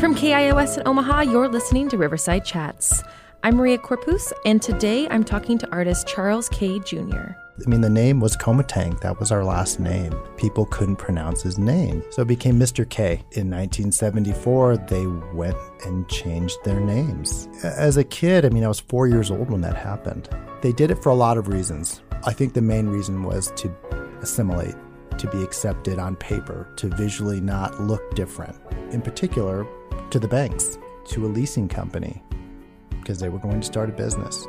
From KIOS in Omaha, you're listening to Riverside Chats. I'm Maria Corpus, and today I'm talking to artist Charles Kay Jr. I mean, the name was Comatang. That was our last name. People couldn't pronounce his name. So it became Mr. K. In 1974, they went and changed their names. As a kid, I mean, I was four years old when that happened. They did it for a lot of reasons. I think the main reason was to assimilate, to be accepted on paper, to visually not look different. In particular, to the banks, to a leasing company, because they were going to start a business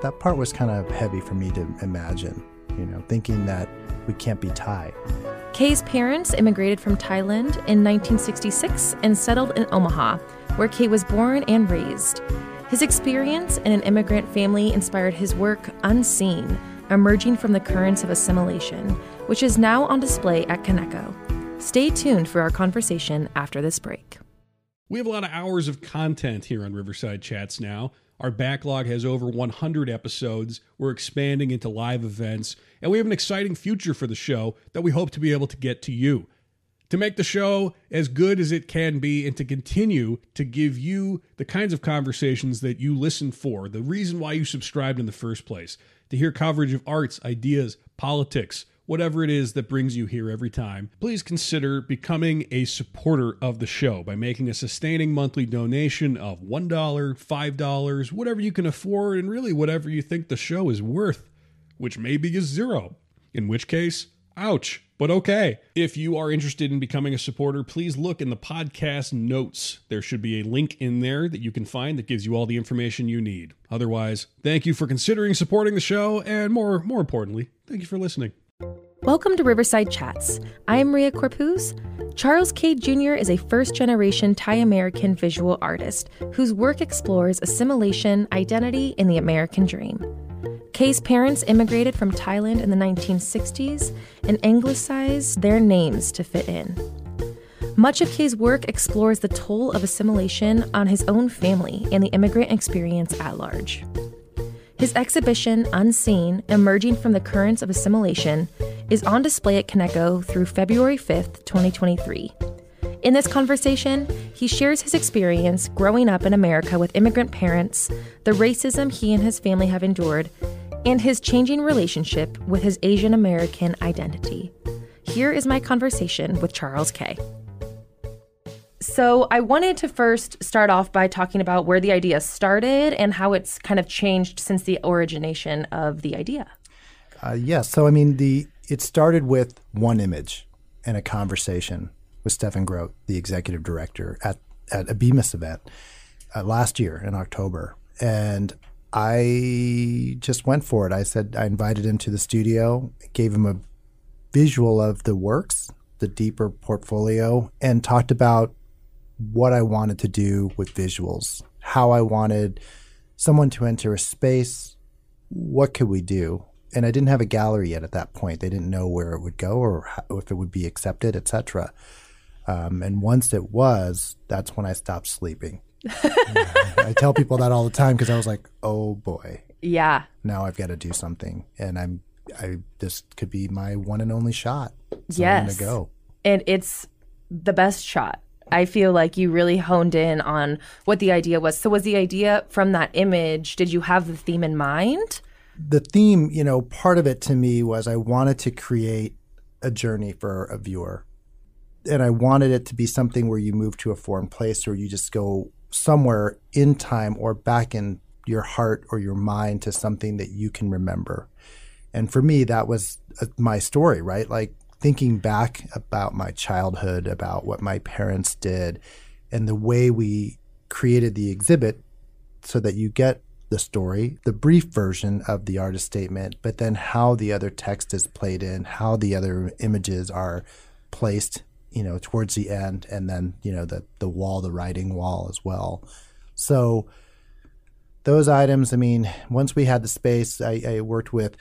that part was kind of heavy for me to imagine, you know, thinking that we can't be Thai. Kay's parents immigrated from Thailand in 1966 and settled in Omaha, where Kay was born and raised. His experience in an immigrant family inspired his work Unseen, emerging from the currents of assimilation, which is now on display at Kaneko. Stay tuned for our conversation after this break. We have a lot of hours of content here on Riverside Chats now. Our backlog has over 100 episodes. We're expanding into live events, and we have an exciting future for the show that we hope to be able to get to you. To make the show as good as it can be and to continue to give you the kinds of conversations that you listen for, the reason why you subscribed in the first place, to hear coverage of arts, ideas, politics, whatever it is that brings you here every time, please consider becoming a supporter of the show by making a sustaining monthly donation of $1, $5, whatever you can afford, and really whatever you think the show is worth, which maybe is zero. In which case, ouch, but okay. If you are interested in becoming a supporter, please look in the podcast notes. There should be a link in there that you can find that gives you all the information you need. Otherwise, thank you for considering supporting the show, and more, more importantly, thank you for listening. Welcome to Riverside Chats. I am Maria Corpus. Charles Kay Jr. is a first generation Thai American visual artist whose work explores assimilation, identity, and the American dream. Kay's parents immigrated from Thailand in the 1960s and anglicized their names to fit in. Much of Kay's work explores the toll of assimilation on his own family and the immigrant experience at large. His exhibition, Unseen Emerging from the Currents of Assimilation, is on display at Kaneko through February 5th, 2023. In this conversation, he shares his experience growing up in America with immigrant parents, the racism he and his family have endured, and his changing relationship with his Asian American identity. Here is my conversation with Charles Kay. So, I wanted to first start off by talking about where the idea started and how it's kind of changed since the origination of the idea. Uh, yes. Yeah, so, I mean, the it started with one image and a conversation with Stefan Groth, the executive director, at, at a Bemis event uh, last year in October. And I just went for it. I said, I invited him to the studio, gave him a visual of the works, the deeper portfolio, and talked about what I wanted to do with visuals, how I wanted someone to enter a space. What could we do? And I didn't have a gallery yet at that point. They didn't know where it would go or how, if it would be accepted, etc. Um, and once it was, that's when I stopped sleeping. I tell people that all the time because I was like, "Oh boy, yeah, now I've got to do something," and I'm, I this could be my one and only shot. So yes, to go, and it's the best shot I feel like you really honed in on what the idea was. So, was the idea from that image, did you have the theme in mind? The theme, you know, part of it to me was I wanted to create a journey for a viewer. And I wanted it to be something where you move to a foreign place or you just go somewhere in time or back in your heart or your mind to something that you can remember. And for me, that was uh, my story, right? Like thinking back about my childhood, about what my parents did, and the way we created the exhibit so that you get the story, the brief version of the artist statement, but then how the other text is played in, how the other images are placed, you know, towards the end, and then, you know, the the wall, the writing wall as well. So those items, I mean, once we had the space, I, I worked with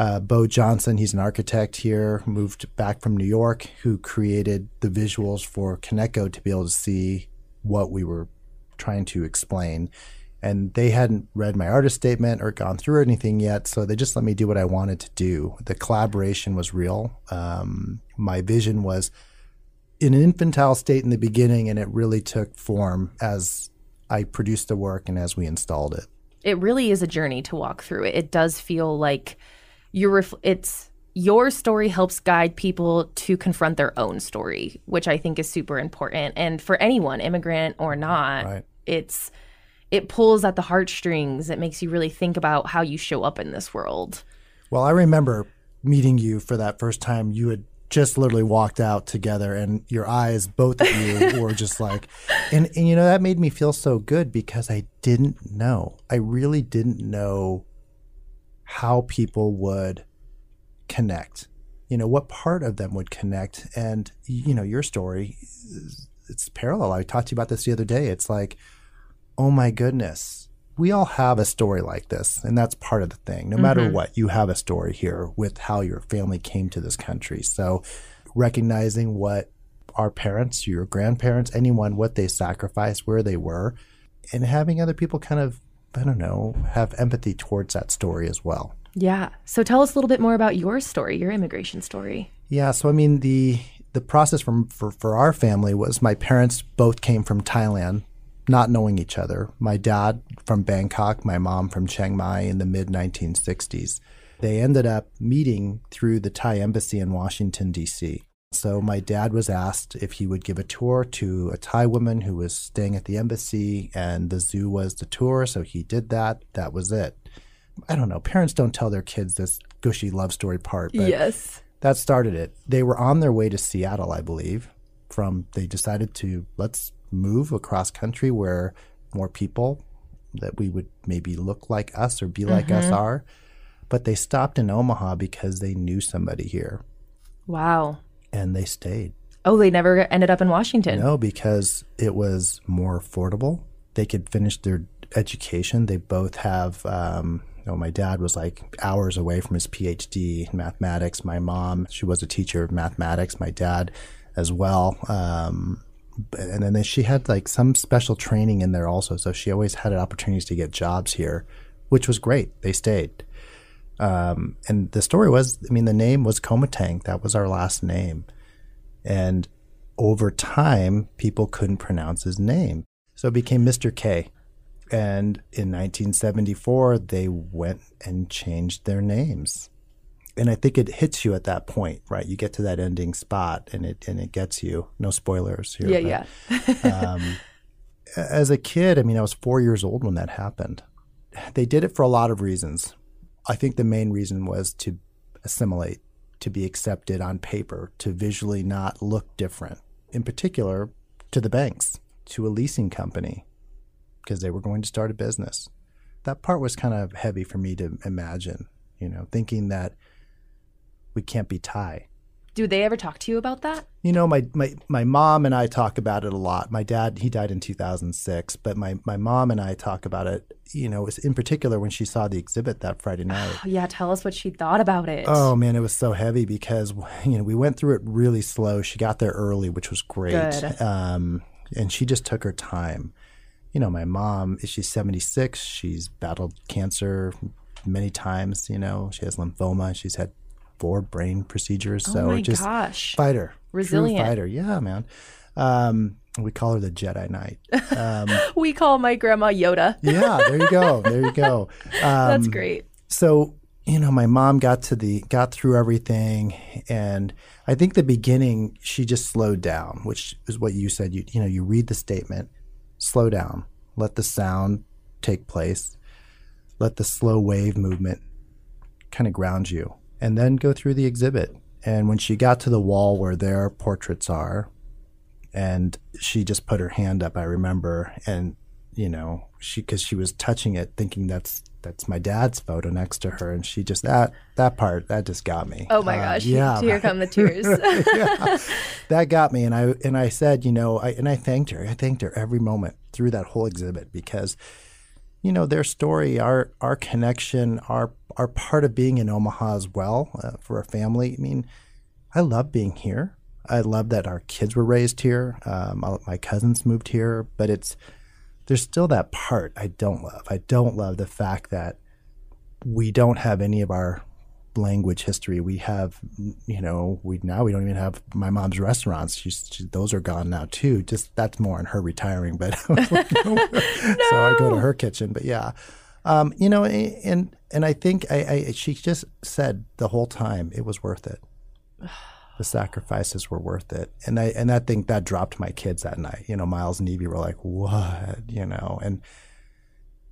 uh, Bo Johnson, he's an architect here, moved back from New York, who created the visuals for Kaneko to be able to see what we were trying to explain. And they hadn't read my artist statement or gone through anything yet, so they just let me do what I wanted to do. The collaboration was real. Um, my vision was in an infantile state in the beginning, and it really took form as I produced the work and as we installed it. It really is a journey to walk through it. It does feel like you're. Ref- it's your story helps guide people to confront their own story, which I think is super important. And for anyone, immigrant or not, Right. it's it pulls at the heartstrings. It makes you really think about how you show up in this world. Well, I remember meeting you for that first time. You had just literally walked out together, and your eyes, both of you, were just like, and, and you know, that made me feel so good because I didn't know. I really didn't know how people would connect. You know, what part of them would connect. And, you know, your story it's parallel. I talked to you about this the other day. It's like, oh my goodness, we all have a story like this, and that's part of the thing. No matter mm-hmm. what, you have a story here with how your family came to this country. So, recognizing what our parents, your grandparents, anyone, what they sacrificed, where they were, and having other people kind of, I don't know, have empathy towards that story as well. Yeah. So tell us a little bit more about your story, your immigration story. Yeah, so I mean the the process from for, for our family was my parents both came from Thailand, not knowing each other. My dad from Bangkok, my mom from Chiang Mai in the mid 1960s. They ended up meeting through the Thai embassy in Washington D.C. So my dad was asked if he would give a tour to a Thai woman who was staying at the embassy, and the zoo was the tour. So he did that. That was it. I don't know. Parents don't tell their kids this gushy love story part, but yes. that started it. They were on their way to Seattle, I believe. From they decided to let's move across country where more people that we would maybe look like us or be like us mm-hmm. are. But they stopped in Omaha because they knew somebody here Wow. And they stayed. Oh, they never ended up in Washington. No, because it was more affordable. They could finish their education. They both have. Um, you know, my dad was like hours away from his PhD in mathematics. My mom, she was a teacher of mathematics. My dad, as well. Um, and then she had like some special training in there also, so she always had opportunities to get jobs here, which was great. They stayed. Um, and the story was, I mean, the name was Komatang. That was our last name. And over time, people couldn't pronounce his name. So it became Mr. K. And in 1974, they went and changed their names. And I think it hits you at that point, right? You get to that ending spot and it and it gets you. No spoilers here. Yeah, but, yeah. um, as a kid, I mean, I was four years old when that happened. They did it for a lot of reasons. I think the main reason was to assimilate, to be accepted on paper, to visually not look different. In particular, to the banks, to a leasing company, because they were going to start a business. That part was kind of heavy for me to imagine, you know, thinking that we can't be Thai. Do they ever talk to you about that? You know, my, my, my mom and I talk about it a lot. My dad, he died in 2006, but my, my mom and I talk about it, you know, in particular when she saw the exhibit that Friday night. Oh, yeah, tell us what she thought about it. Oh man, it was so heavy because you know we went through it really slow. She got there early, which was great, Good. um, and she just took her time. You know, my mom she's seventy six. She's battled cancer many times. You know, she has lymphoma. She's had four brain procedures. oh so my just gosh. fighter, Resilient. fighter. Yeah, man. Um, we call her the Jedi Knight. Um, We call my grandma Yoda. yeah, there you go. There you go. Um, That's great. so you know my mom got to the got through everything and i think the beginning she just slowed down which is what you said you you know you read the statement slow down let the sound take place let the slow wave movement kind of ground you and then go through the exhibit. And when she got to the wall where their portraits are and she just put her hand up i remember and you know she because she was touching it thinking that's that's my dad's photo next to her. And she just that that part that just got me. Oh my Uh, gosh. yeah. Here come the tears. yeah, that got me. And i and i said you know i and i thanked her. I thanked her every moment through that whole exhibit because you know their story our our connection our our part of being in omaha as well uh, for a family i mean i love being here i love that our kids were raised here um, my cousins moved here but it's there's still that part i don't love i don't love the fact that we don't have any of our language history. We have, you know, we now we don't even have my mom's restaurants. She's, she, those are gone now too. Just that's more on her retiring, but no. so I go to her kitchen. But yeah, um, you know, and and I think I, I she just said the whole time it was worth it. The sacrifices were worth it, and I and I think that dropped my kids that night. You know, Miles and Evie were like, "What?" You know, and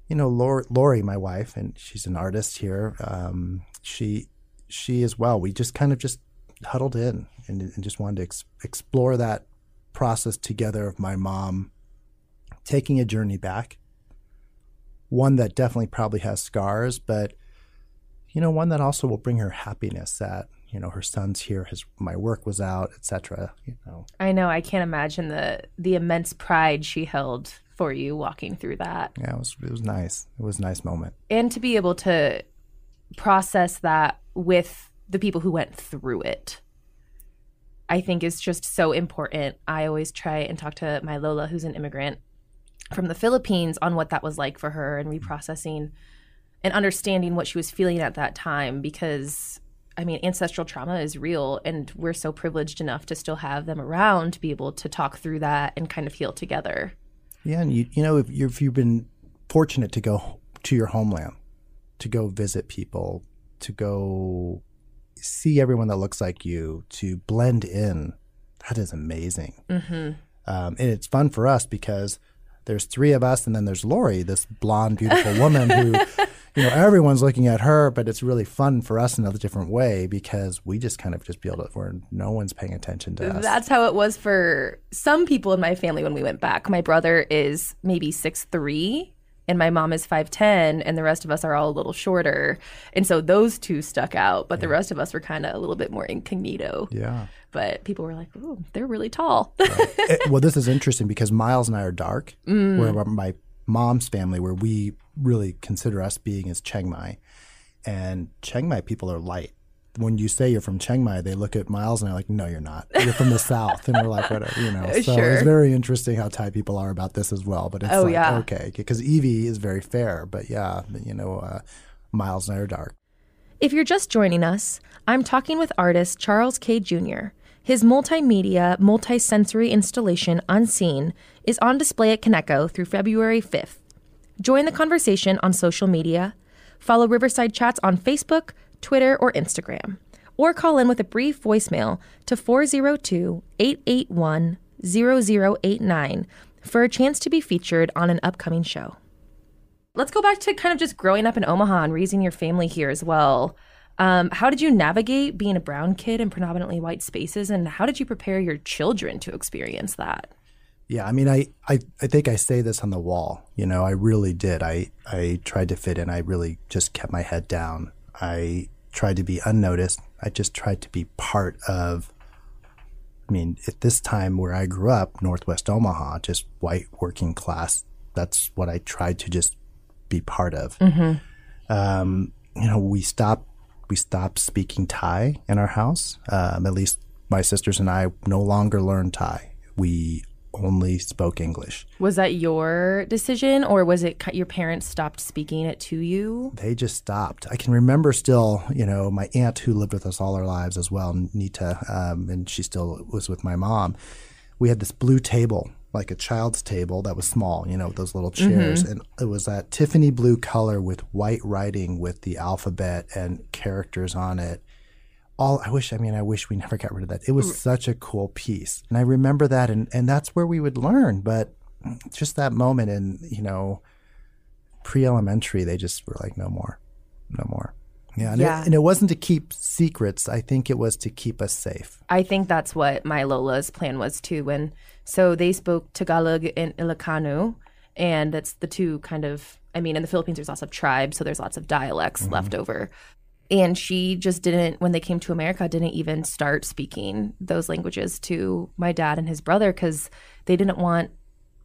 you know, Lori, Lori, my wife, and she's an artist here. Um, she she as well. We just kind of just huddled in and, and just wanted to ex- explore that process together of my mom taking a journey back. One that definitely probably has scars, but you know, one that also will bring her happiness. That you know, her son's here, his my work was out, etc. You know, I know. I can't imagine the the immense pride she held for you walking through that. Yeah, it was it was nice. It was a nice moment. And to be able to process that with the people who went through it. I think is just so important. I always try and talk to my Lola, who's an immigrant from the Philippines, on what that was like for her and reprocessing and understanding what she was feeling at that time because I mean, ancestral trauma is real, and we're so privileged enough to still have them around to be able to talk through that and kind of heal together. Yeah, and you you know if, you if you've been fortunate to go to your homeland, to go visit people, to go see everyone that looks like you, to blend in, that is amazing. Mm-hmm. Um, and it's fun for us because there's three of us, and then there's Lori, this blonde, beautiful woman who, you know, everyone's looking at her, but it's really fun for us in a different way because we just kind of just be able to, where no one's paying attention to us. That's how it was for some people in my family when we went back. My brother is maybe six three and my mom is 5'10 and the rest of us are all a little shorter. And so those two stuck out but yeah. the rest of us were kind of a little bit more incognito. Yeah. But people were like oh they're really tall. Right. it, eh, well this is interesting because miles and i are dark. Mm. where my mom's family where we really consider us being as chiang mai. And chiang mai people are light when you say you're from Chiang Mai, they look at Miles and they're like, "No, you're not. You're from the South." And we're like, "Whatever," you know. So sure. it's very interesting how Thai people are about this as well. But it's oh, like, yeah. okay, because Evie is very fair, but yeah, you know, uh, Miles and I are dark. If you're just joining us, I'm talking with artist Charles Kay Jr. His multimedia, multi-sensory installation Unseen is on display at Kaneko through February 5th. Join the conversation on social media. Follow Riverside Chats on Facebook, Twitter, or Instagram, or call in with a brief voicemail to 402 881 0089 for a chance to be featured on an upcoming show. Let's go back to kind of just growing up in Omaha and raising your family here as well. Um, how did you navigate being a brown kid in predominantly white spaces, and how did you prepare your children to experience that? Yeah, I mean, I, I, I think I say this on the wall. You know, I really did. I, I tried to fit in. I really just kept my head down. I tried to be unnoticed. I just tried to be part of. I mean, at this time where I grew up, Northwest Omaha, just white working class. That's what I tried to just be part of. Mm-hmm. Um, you know, we stopped we stopped speaking Thai in our house. Um, at least my sisters and I no longer learned Thai. We only spoke English. Was that your decision, or was it your parents stopped speaking it to you? They just stopped. I can remember still, you know, my aunt who lived with us all our lives as well, Nita, um, and she still was with my mom. We had this blue table, like a child's table that was small, you know, those little chairs, mm-hmm. and it was that Tiffany blue color with white writing with the alphabet and characters on it all I wish I mean I wish we never got rid of that. It was such a cool piece. And I remember that and and that's where we would learn, but just that moment in, you know, pre-elementary they just were like no more. No more. Yeah, and, yeah. It, and it wasn't to keep secrets. I think it was to keep us safe. I think that's what my Lola's plan was too. When so they spoke Tagalog and Ilocano, and that's the two kind of. I mean, in the Philippines, there's lots of tribes, so there's lots of dialects mm-hmm. left over and she just didn't when they came to america didn't even start speaking those languages to my dad and his brother because they didn't want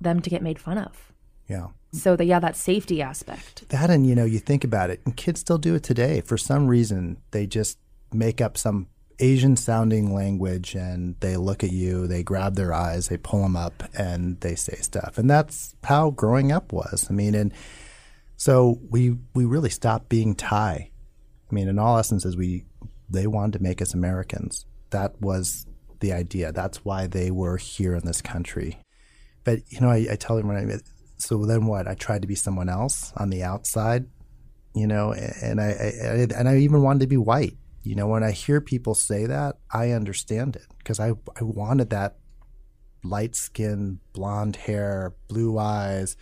them to get made fun of. Yeah. So the, yeah that safety aspect. That and you know you think about it and kids still do it today. For some reason they just make up some asian sounding language and they look at you they grab their eyes they pull them up and they say stuff. And that's how growing up was. I mean and so we we really stopped being thai I mean, in all essences, we they wanted to make us Americans. That was the idea. That's why they were here in this country. But you know, I, I tell them when I so then what? I tried to be someone else on the outside, you know, and I, I and I even wanted to be white. You know, when I hear people say that, I understand it because I I wanted that light skin, blonde hair, blue eyes.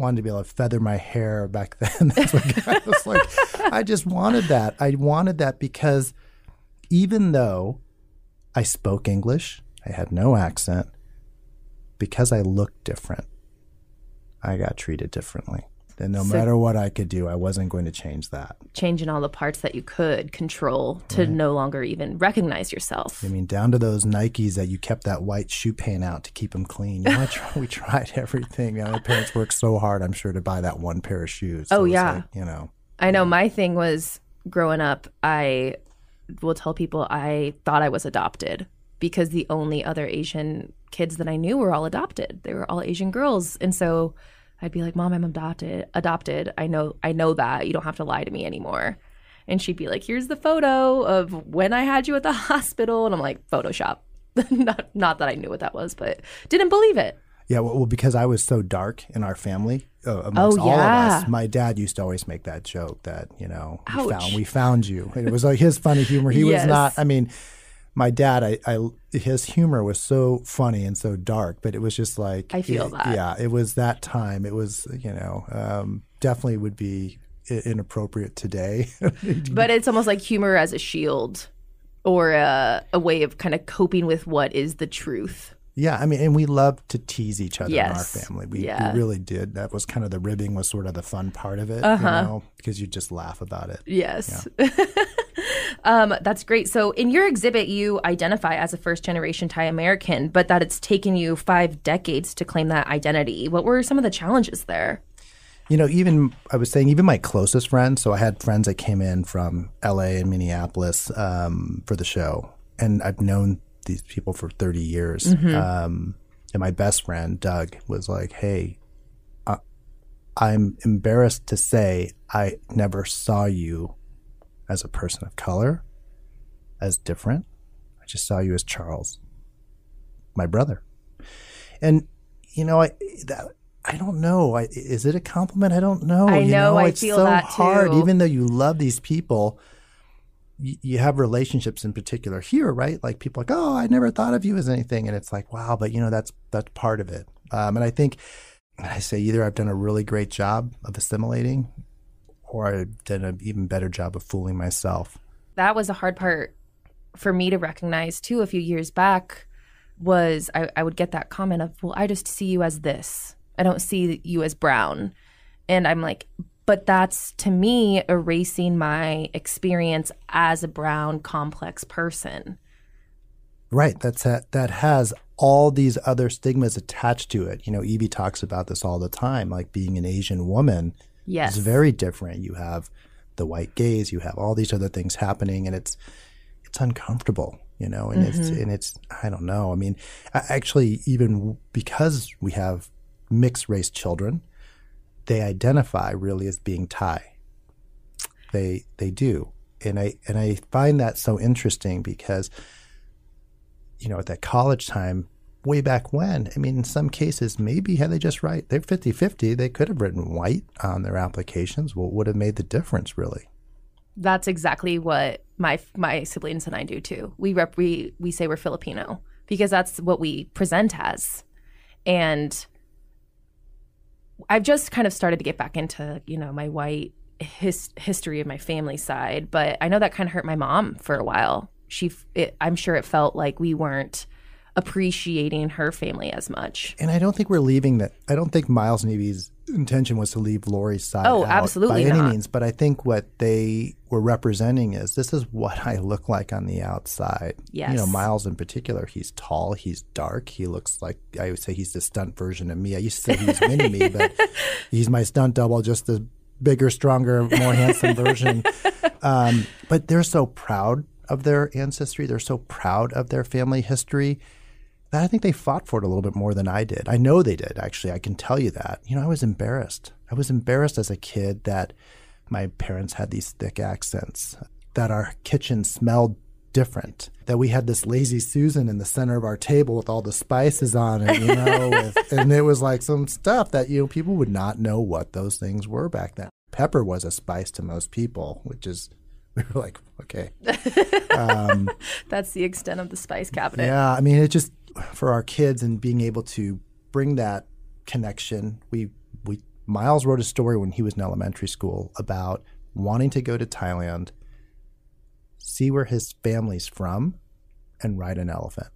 Wanted to be able to feather my hair back then. That's what I was like. I just wanted that. I wanted that because even though I spoke English, I had no accent, because I looked different, I got treated differently. And no so, matter what I could do, I wasn't going to change that. Changing all the parts that you could control to right. no longer even recognize yourself. I mean, down to those Nikes that you kept that white shoe paint out to keep them clean. You know, we tried everything. You know, my parents worked so hard, I'm sure, to buy that one pair of shoes. Oh, so oh, yeah. Like, you know. I know my thing was growing up, I will tell people I thought I was adopted because the only other Asian kids that I knew were all adopted. They were all Asian girls. And so I'd be like, "Mom, I'm adopted. Adopted. I know I know that. You don't have to lie to me anymore." And she'd be like, "Here's the photo of when I had you at the hospital." And I'm like, "Photoshop." not not that I knew what that was, but didn't believe it. Yeah, well, because I was so dark in our family, uh, amongst oh, yeah. all of us, my dad used to always make that joke that you know we found, we found you. It was like his funny humor. He yes. was not. I mean, my dad, I, I, his humor was so funny and so dark, but it was just like I feel it, that. Yeah, it was that time. It was you know um, definitely would be inappropriate today. but it's almost like humor as a shield or a, a way of kind of coping with what is the truth. Yeah, I mean, and we loved to tease each other yes. in our family. We, yeah. we really did. That was kind of the ribbing was sort of the fun part of it, uh-huh. you know, because you just laugh about it. Yes. Yeah. um, that's great. So in your exhibit, you identify as a first generation Thai American, but that it's taken you five decades to claim that identity. What were some of the challenges there? You know, even I was saying, even my closest friends. So I had friends that came in from LA and Minneapolis um, for the show, and I've known these people for 30 years. Mm-hmm. Um, and my best friend, Doug, was like, Hey, uh, I'm embarrassed to say I never saw you as a person of color, as different. I just saw you as Charles, my brother. And, you know, I, that, I don't know. I, is it a compliment? I don't know. I know. You know I it's feel so that hard, too. even though you love these people you have relationships in particular here, right? Like people like, oh, I never thought of you as anything, and it's like, wow, but you know that's that's part of it. Um, and I think I say either I've done a really great job of assimilating, or I've done an even better job of fooling myself. That was a hard part for me to recognize too. A few years back, was I, I would get that comment of, well, I just see you as this. I don't see you as brown. And I'm like, but that's to me erasing my experience as a brown complex person right that's a, that has all these other stigmas attached to it you know evie talks about this all the time like being an asian woman yes. is very different you have the white gaze you have all these other things happening and it's it's uncomfortable you know and mm-hmm. it's and it's i don't know i mean actually even because we have mixed race children they identify really as being Thai. They they do, and I and I find that so interesting because, you know, at that college time, way back when, I mean, in some cases, maybe had they just right, they're 50-50, they could have written white on their applications. What would have made the difference, really? That's exactly what my my siblings and I do too. We rep we we say we're Filipino because that's what we present as, and I've just kind of started to get back into, you know, my white his, history of my family side, but I know that kind of hurt my mom for a while. She, it, I'm sure it felt like we weren't appreciating her family as much. And I don't think we're leaving that. I don't think Miles and intention was to leave Lori's side. Oh, absolutely by not. any means. But I think what they were representing is this is what I look like on the outside. Yes. You know, Miles in particular, he's tall, he's dark, he looks like I would say he's the stunt version of me. I used to say he's mini me, but he's my stunt double, just the bigger, stronger, more handsome version. Um, but they're so proud of their ancestry. They're so proud of their family history I think they fought for it a little bit more than I did. I know they did, actually. I can tell you that. You know, I was embarrassed. I was embarrassed as a kid that my parents had these thick accents. that our kitchen smelled different. That we had this lazy Susan in the center of our table with all the spices on it, you know, with, and it was like some stuff that you know people would not know what those things were back then. Pepper was a spice to most people, which is we were like, okay, um, that's the extent of the spice cabinet. Yeah, I mean, it just for our kids and being able to bring that connection. We we Miles wrote a story when he was in elementary school about wanting to go to Thailand see where his family's from, and ride an elephant.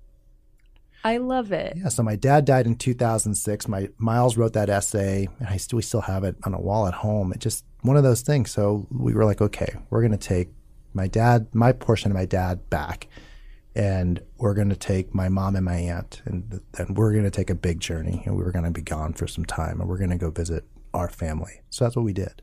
I love it. Yeah. So my dad died in 2006. My Miles wrote that essay, and I still we still have it on a wall at home. It just one of those things. So we were like, okay, we're going to take my dad, my portion of my dad back, and we're going to take my mom and my aunt, and then we're going to take a big journey, and we were going to be gone for some time, and we're going to go visit our family. So that's what we did.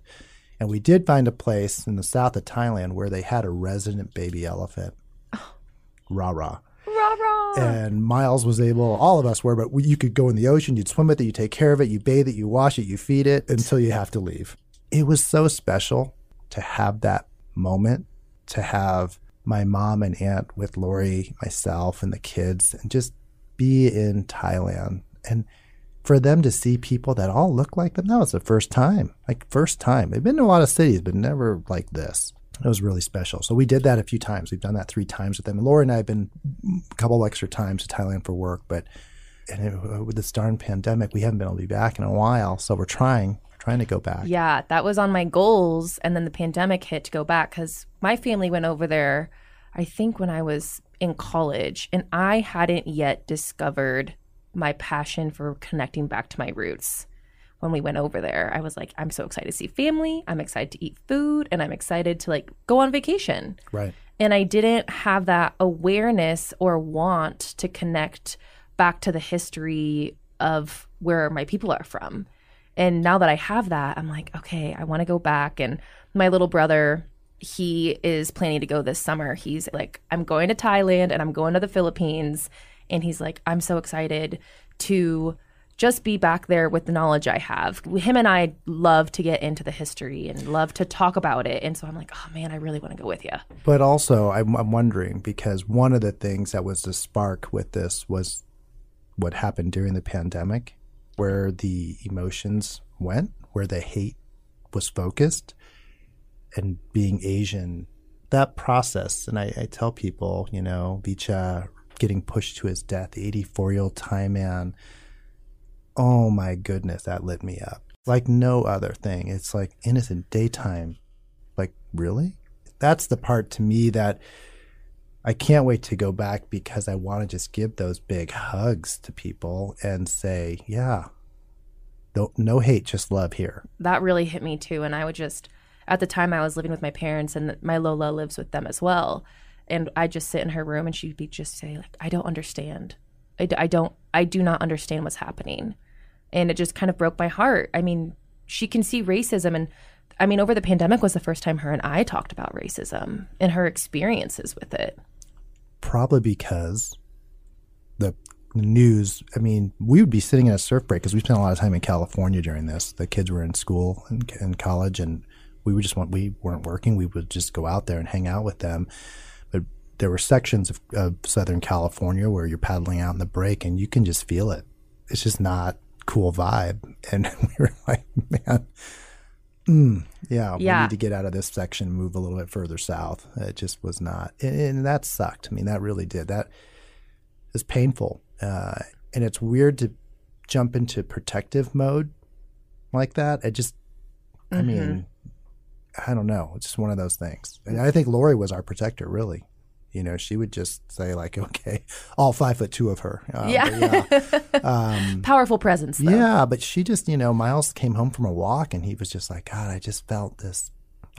And we did find a place in the south of Thailand where they had a resident baby elephant. Rah rah. Rah rah. And Miles was able, all of us were, but you could go in the ocean, you'd swim with it, you take care of it, you bathe it, you wash it, you feed it until you have to leave. It was so special to have that moment, to have my mom and aunt with Lori, myself, and the kids, and just be in Thailand. And for them to see people that all look like them, that was the first time. Like first time. They've been to a lot of cities, but never like this. It was really special. So we did that a few times. We've done that three times with them. And Laura and I have been a couple extra times to Thailand for work, but and it, with this darn pandemic, we haven't been able to be back in a while. So we're trying, trying to go back. Yeah, that was on my goals, and then the pandemic hit to go back because my family went over there. I think when I was in college, and I hadn't yet discovered my passion for connecting back to my roots when we went over there. I was like, I'm so excited to see family. I'm excited to eat food and I'm excited to like go on vacation. Right. And I didn't have that awareness or want to connect back to the history of where my people are from. And now that I have that, I'm like, okay, I want to go back. And my little brother, he is planning to go this summer. He's like, I'm going to Thailand and I'm going to the Philippines and he's like, I'm so excited to just be back there with the knowledge I have. Him and I love to get into the history and love to talk about it. And so I'm like, oh man, I really want to go with you. But also, I'm, I'm wondering because one of the things that was the spark with this was what happened during the pandemic, where the emotions went, where the hate was focused, and being Asian. That process, and I, I tell people, you know, Vicha getting pushed to his death, the 84 year old Thai man. Oh my goodness, that lit me up. Like no other thing. It's like innocent daytime. Like, really? That's the part to me that I can't wait to go back because I want to just give those big hugs to people and say, yeah, no, no hate, just love here. That really hit me too. And I would just, at the time, I was living with my parents, and my Lola lives with them as well and I just sit in her room and she'd be just say like, I don't understand. I, I don't, I do not understand what's happening. And it just kind of broke my heart. I mean, she can see racism and I mean, over the pandemic was the first time her and I talked about racism and her experiences with it. Probably because the news, I mean, we would be sitting in a surf break because we spent a lot of time in California during this. The kids were in school and in college and we would just want, we weren't working. We would just go out there and hang out with them But there were sections of, of Southern California where you're paddling out in the break and you can just feel it. It's just not cool vibe. And we were like, man, mm, yeah, yeah, we need to get out of this section and move a little bit further south. It just was not, and, and that sucked. I mean, that really did. That is painful, uh, and it's weird to jump into protective mode like that. It just, mm-hmm. I mean, I don't know. It's just one of those things. And I think Lori was our protector, really. You know, she would just say like, "Okay, all five foot two of her." Um, yeah, yeah. Um, powerful presence. Though. Yeah, but she just, you know, Miles came home from a walk and he was just like, "God, I just felt this.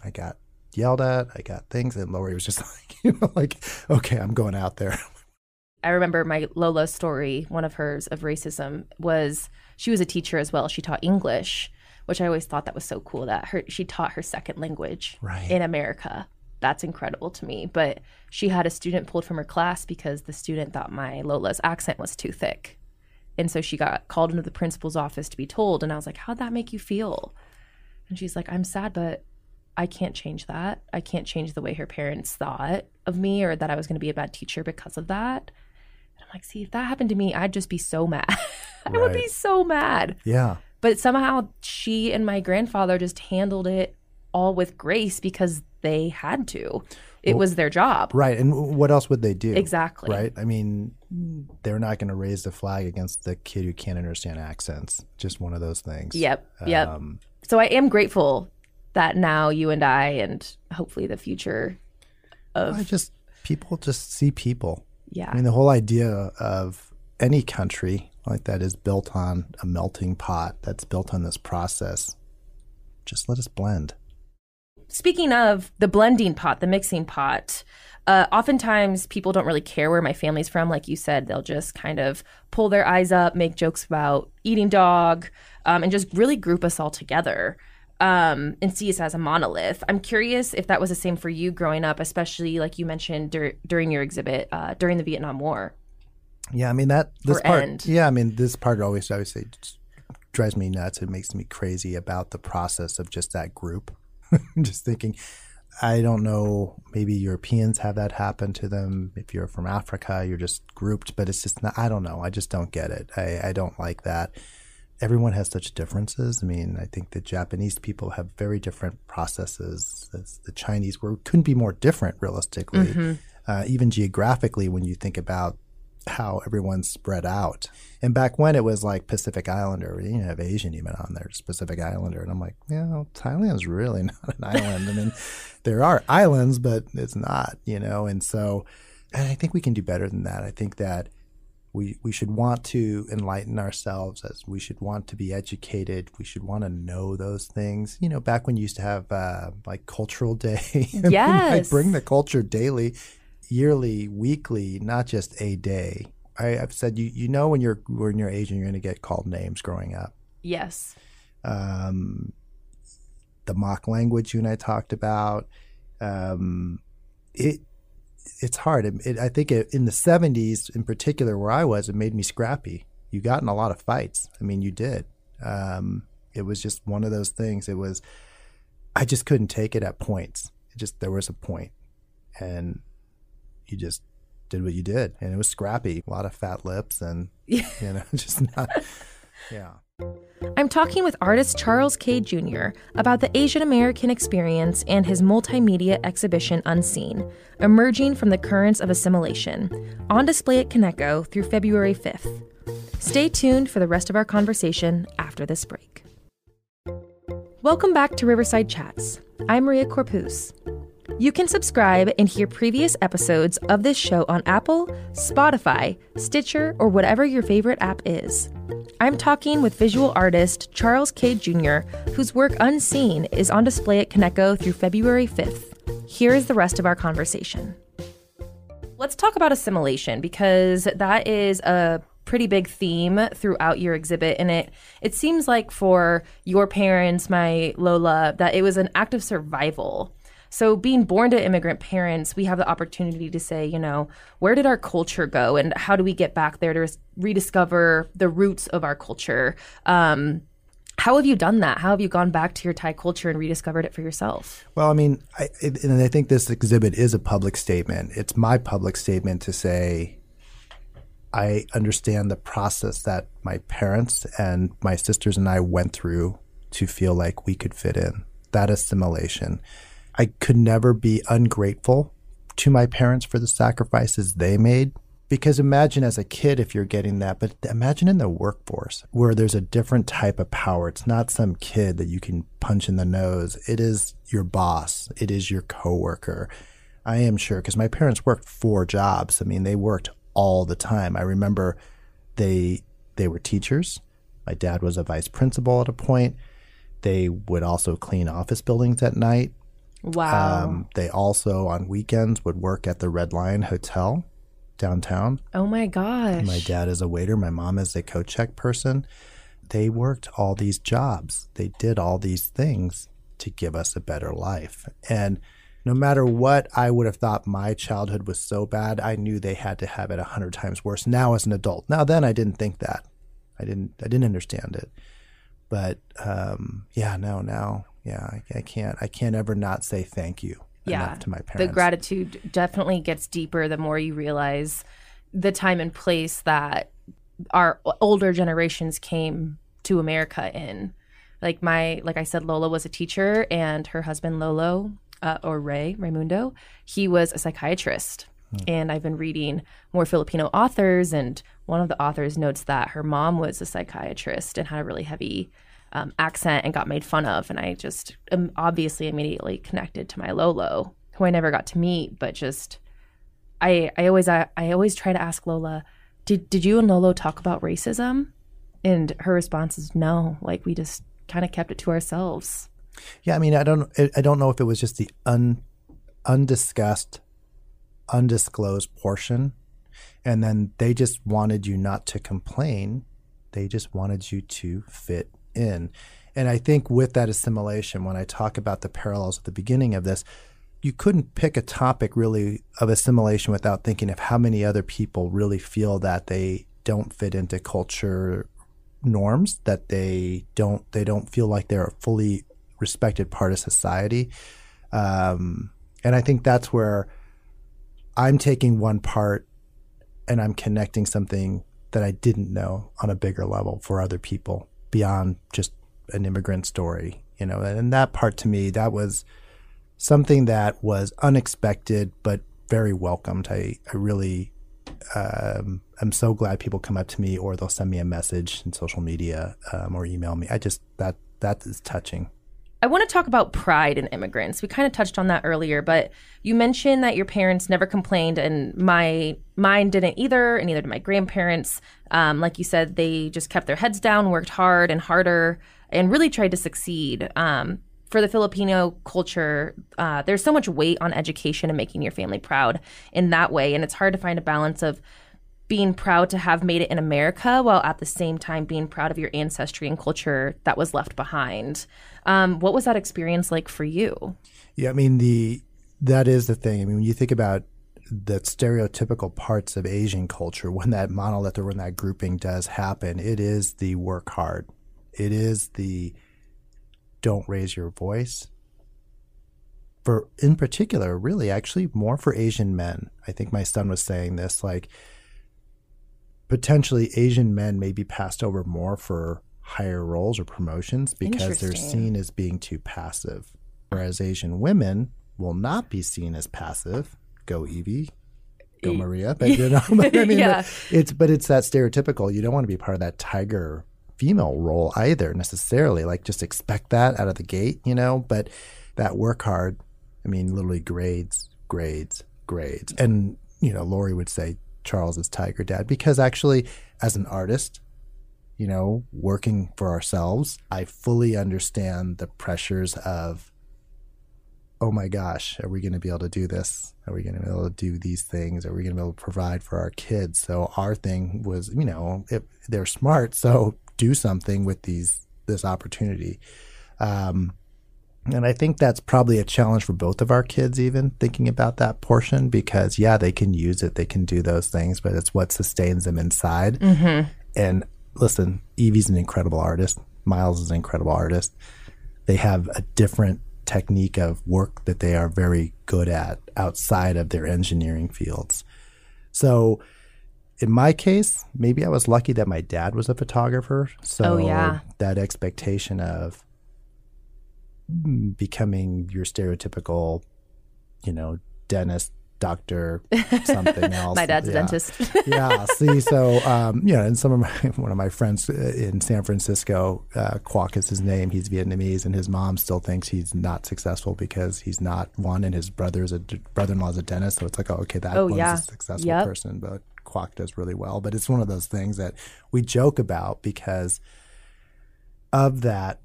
I got yelled at. I got things," and Lori was just like, you know, like, "Okay, I'm going out there." I remember my Lola story. One of hers of racism was she was a teacher as well. She taught English, which I always thought that was so cool that her she taught her second language right. in America that's incredible to me. But she had a student pulled from her class because the student thought my Lola's accent was too thick. And so she got called into the principal's office to be told. And I was like, How'd that make you feel? And she's like, I'm sad, but I can't change that. I can't change the way her parents thought of me or that I was going to be a bad teacher because of that. And I'm like, see, if that happened to me, I'd just be so mad. I would be so mad. Yeah. But somehow she and my grandfather just handled it all with grace because they had to. It was their job. Right. And what else would they do? Exactly. Right. I mean, they're not going to raise the flag against the kid who can't understand accents. Just one of those things. Yep. Yep. Um, so I am grateful that now you and I and hopefully the future of I just people just see people. yeah. I mean, the whole idea of any country like that is built on a melting pot. That's built on this process. Just let us blend. Speaking of the blending pot, the mixing pot, uh, oftentimes people don't really care where my family's from. Like you said, they'll just kind of pull their eyes up, make jokes about eating dog, um, and just really group us all together um, and see us as a monolith. I'm curious if that was the same for you growing up, especially like you mentioned dur- during your exhibit uh, during the Vietnam War. Yeah, I mean that this Or part. end. Yeah, I mean this part always obviously drives me nuts. It makes me crazy about the process of just that group. just thinking, I don't know. Maybe Europeans have that happen to them. If you're from Africa, you're just grouped, but it's just not. I don't know. I just don't get it. I, I don't like that. Everyone has such differences. I mean, I think the Japanese people have very different processes. As the Chinese were couldn't be more different, realistically. Uh, even geographically, when you think about how everyone's spread out. And back when it was like Pacific Islander, you didn't have Asian even on there, just Pacific Islander. And I'm like, yeah, well, Thailand's really not an island. I mean, there are islands, but it's not, you know? And so, and I think we can do better than that. I think that we, we should want to enlighten ourselves as we should want to be educated. We should want to know those things. You know, back when you used to have uh, like cultural day, I mean, like Yes. bring the culture daily yearly, weekly, not just a day. I, I've said you you know when you're when you're Asian, you're going to get called names growing up. Yes. Um, the mock language you and I talked about. Um, it it's hard. It, it, I think it, in the '70s, in particular, where I was, it made me scrappy. You got in a lot of fights. I mean, you did. Um, it was just one of those things. It was. I just couldn't take it at points. It just there was a point, and you just did what you did, and it was scrappy. A lot of fat lips, and you know, just not. Yeah. I'm talking with artist Charles Kay Jr. about the Asian American experience and his multimedia exhibition Unseen, emerging from the currents of assimilation, on display at Kaneko through February 5th. Stay tuned for the rest of our conversation after this break. Welcome back to Riverside Chats. I'm Maria Corpus. You can subscribe and hear previous episodes of this show on Apple, Spotify, Stitcher, or whatever your favorite app is. I'm talking with visual artist Charles Kay Jr., whose work Unseen is on display at Kaneko through February 5th. Here is the rest of our conversation. Let's talk about assimilation because that is a pretty big theme throughout your exhibit and it it seems like for your parents my Lola that it was an act of survival. So being born to immigrant parents, we have the opportunity to say, you know, where did our culture go and how do we get back there to res- rediscover the roots of our culture? Um, how have you done that? How have you gone back to your Thai culture and rediscovered it for yourself? Well, I mean, I, and I think this exhibit is a public statement. It's my public statement to say I understand the process that my parents and my sisters and I went through to feel like we could fit in. That assimilation. I could never be ungrateful to my parents for the sacrifices they made. Because imagine as a kid if you're getting that, but imagine in the workforce where there's a different type of power. It's not some kid that you can punch in the nose. It is your boss. It is your coworker. I am sure because my parents worked four jobs. I mean, they worked all the time. I remember they they were teachers. My dad was a vice principal at a point. They would also clean office buildings at night. Wow. Um, they also on weekends would work at the Red Lion Hotel downtown. oh my gosh. My dad is a waiter. My mom is a coat check person. They worked all these jobs. They did all these things to give us a better life. And no matter what I would have thought my childhood was so bad, I knew they had to have it a hundred times worse now as an adult. Now then I didn't think that. I didn't I didn't understand it. But um, yeah, no, now, yeah, I, I can't, I can't ever not say thank you yeah. enough to my parents. The gratitude definitely gets deeper the more you realize the time and place that our older generations came to America in. Like my, like I said, Lola was a teacher, and her husband Lolo uh, or Ray Raimundo, he was a psychiatrist. And I've been reading more Filipino authors, and one of the authors notes that her mom was a psychiatrist and had a really heavy um, accent and got made fun of. And I just am obviously immediately connected to my Lolo, who I never got to meet, but just I I always I, I always try to ask Lola, did did you and Lolo talk about racism? And her response is no. Like we just kind of kept it to ourselves. Yeah, I mean, I don't, I don't know if it was just the un, undiscussed, undisclosed portion, and then they just wanted you not to complain. They just wanted you to fit in. And I think with that assimilation, when I talk about the parallels at the beginning of this, you couldn't pick a topic really of assimilation without thinking of how many other people really feel that they don't fit into culture norms, that they don't they don't feel like they're a fully respected part of society. Um, and I think that's where I'm taking one part and I'm connecting something that I didn't know on a bigger level for other people beyond just an immigrant story, you know. And that part to me, that was something that was unexpected but very welcomed. I, I really um, I'm so glad people come up to me or they'll send me a message in social media um, or email me. I just that that is touching. I want to talk about pride in immigrants. We kind of touched on that earlier, but you mentioned that your parents never complained, and my mine didn't either, and neither did my grandparents. Um, like you said, they just kept their heads down, worked hard and harder, and really tried to succeed. Um, for the Filipino culture, uh, there's so much weight on education and making your family proud in that way, and it's hard to find a balance of being proud to have made it in America while at the same time being proud of your ancestry and culture that was left behind. Um, what was that experience like for you? Yeah, I mean the that is the thing. I mean, when you think about the stereotypical parts of Asian culture, when that monolith or when that grouping does happen, it is the work hard. It is the don't raise your voice. For in particular, really, actually, more for Asian men. I think my son was saying this, like potentially Asian men may be passed over more for higher roles or promotions because they're seen as being too passive. Whereas Asian women will not be seen as passive. Go Evie, go Maria. But you know, but I mean, Yeah. it's but it's that stereotypical. You don't want to be part of that tiger female role either necessarily. Like just expect that out of the gate, you know. But that work hard. I mean, literally grades, grades, grades, and you know, Lori would say Charles tiger dad because actually, as an artist, you know, working for ourselves, I fully understand the pressures of, oh my gosh, are we going to be able to do this? Are we going to be able to do these things? Are we going to be able to provide for our kids? So our thing was, you know, if they're smart, so do something with these this opportunity. Um, and I think that's probably a challenge for both of our kids, even thinking about that portion, because yeah, they can use it, they can do those things, but it's what sustains them inside. Mm-hmm. And listen, Evie's an incredible artist. Miles is an incredible artist. They have a different technique of work that they are very good at outside of their engineering fields. So, in my case, maybe I was lucky that my dad was a photographer. So Oh, yeah. that expectation of becoming your stereotypical, you know, dentist, doctor, something else. My dad's a dentist. yeah. See, so um, you know, and some of my one of my friends uh, in San Francisco, uh, Kwok is his name. He's Vietnamese, and his mom still thinks he's not successful because he's not one, and his brother's a brother-in-law's a dentist. So it's like, oh, okay, that Oh, one's yeah. a successful Yep. person, but Kwok does really well. But it's one of those things that we joke about because of that.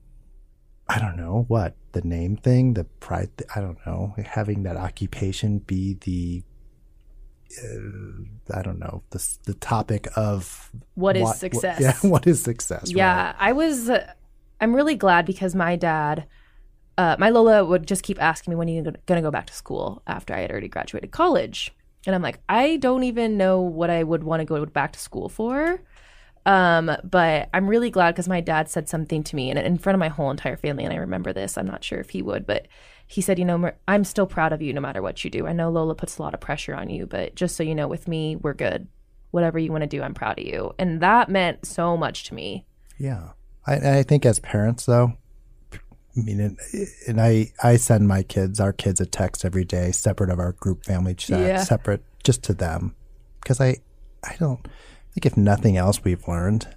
I don't know what the name thing, the pride. I don't know having that occupation be the I don't know the the topic of What is what- success? yeah, what is success? Yeah, I was. Uh, I'm really glad because my dad, uh, my Lola would just keep asking me when are you going to go back to school after I had already graduated college, and I'm like, I don't even know what I would want to go back to school for. Um, but I'm really glad because my dad said something to me and in front of my whole entire family, and I remember this. I'm not sure if he would, but he said, you know, I'm still proud of you no matter what you do. I know Lola puts a lot of pressure on you, but just so you know, with me, we're good. Whatever you want to do, I'm proud of you. And that meant so much to me. Yeah. I, I think as parents, though, I mean, and, and, I, I send my kids, our kids, a text every day, separate of our group family chat, yeah. separate just to them, because I, I don't think if nothing else, we've learned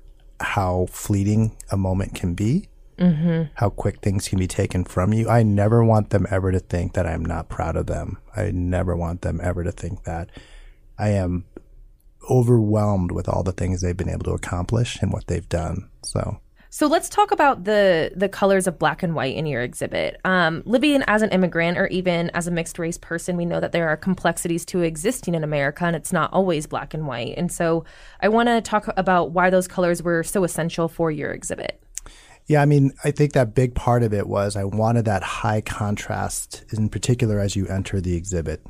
how fleeting a moment can be, mm-hmm. how quick things can be taken from you. I never want them ever to think that I'm not proud of them. I never want them ever to think that I am overwhelmed with all the things they've been able to accomplish and what they've done. So so let's talk about the the colors of black and white in your exhibit. Um, living as an immigrant or even as a mixed race person, we know that there are complexities to existing in America, and it's not always black and white. And so I want to talk about why those colors were so essential for your exhibit. Yeah, I mean, I think that big part of it was I wanted that high contrast, in particular as you enter the exhibit.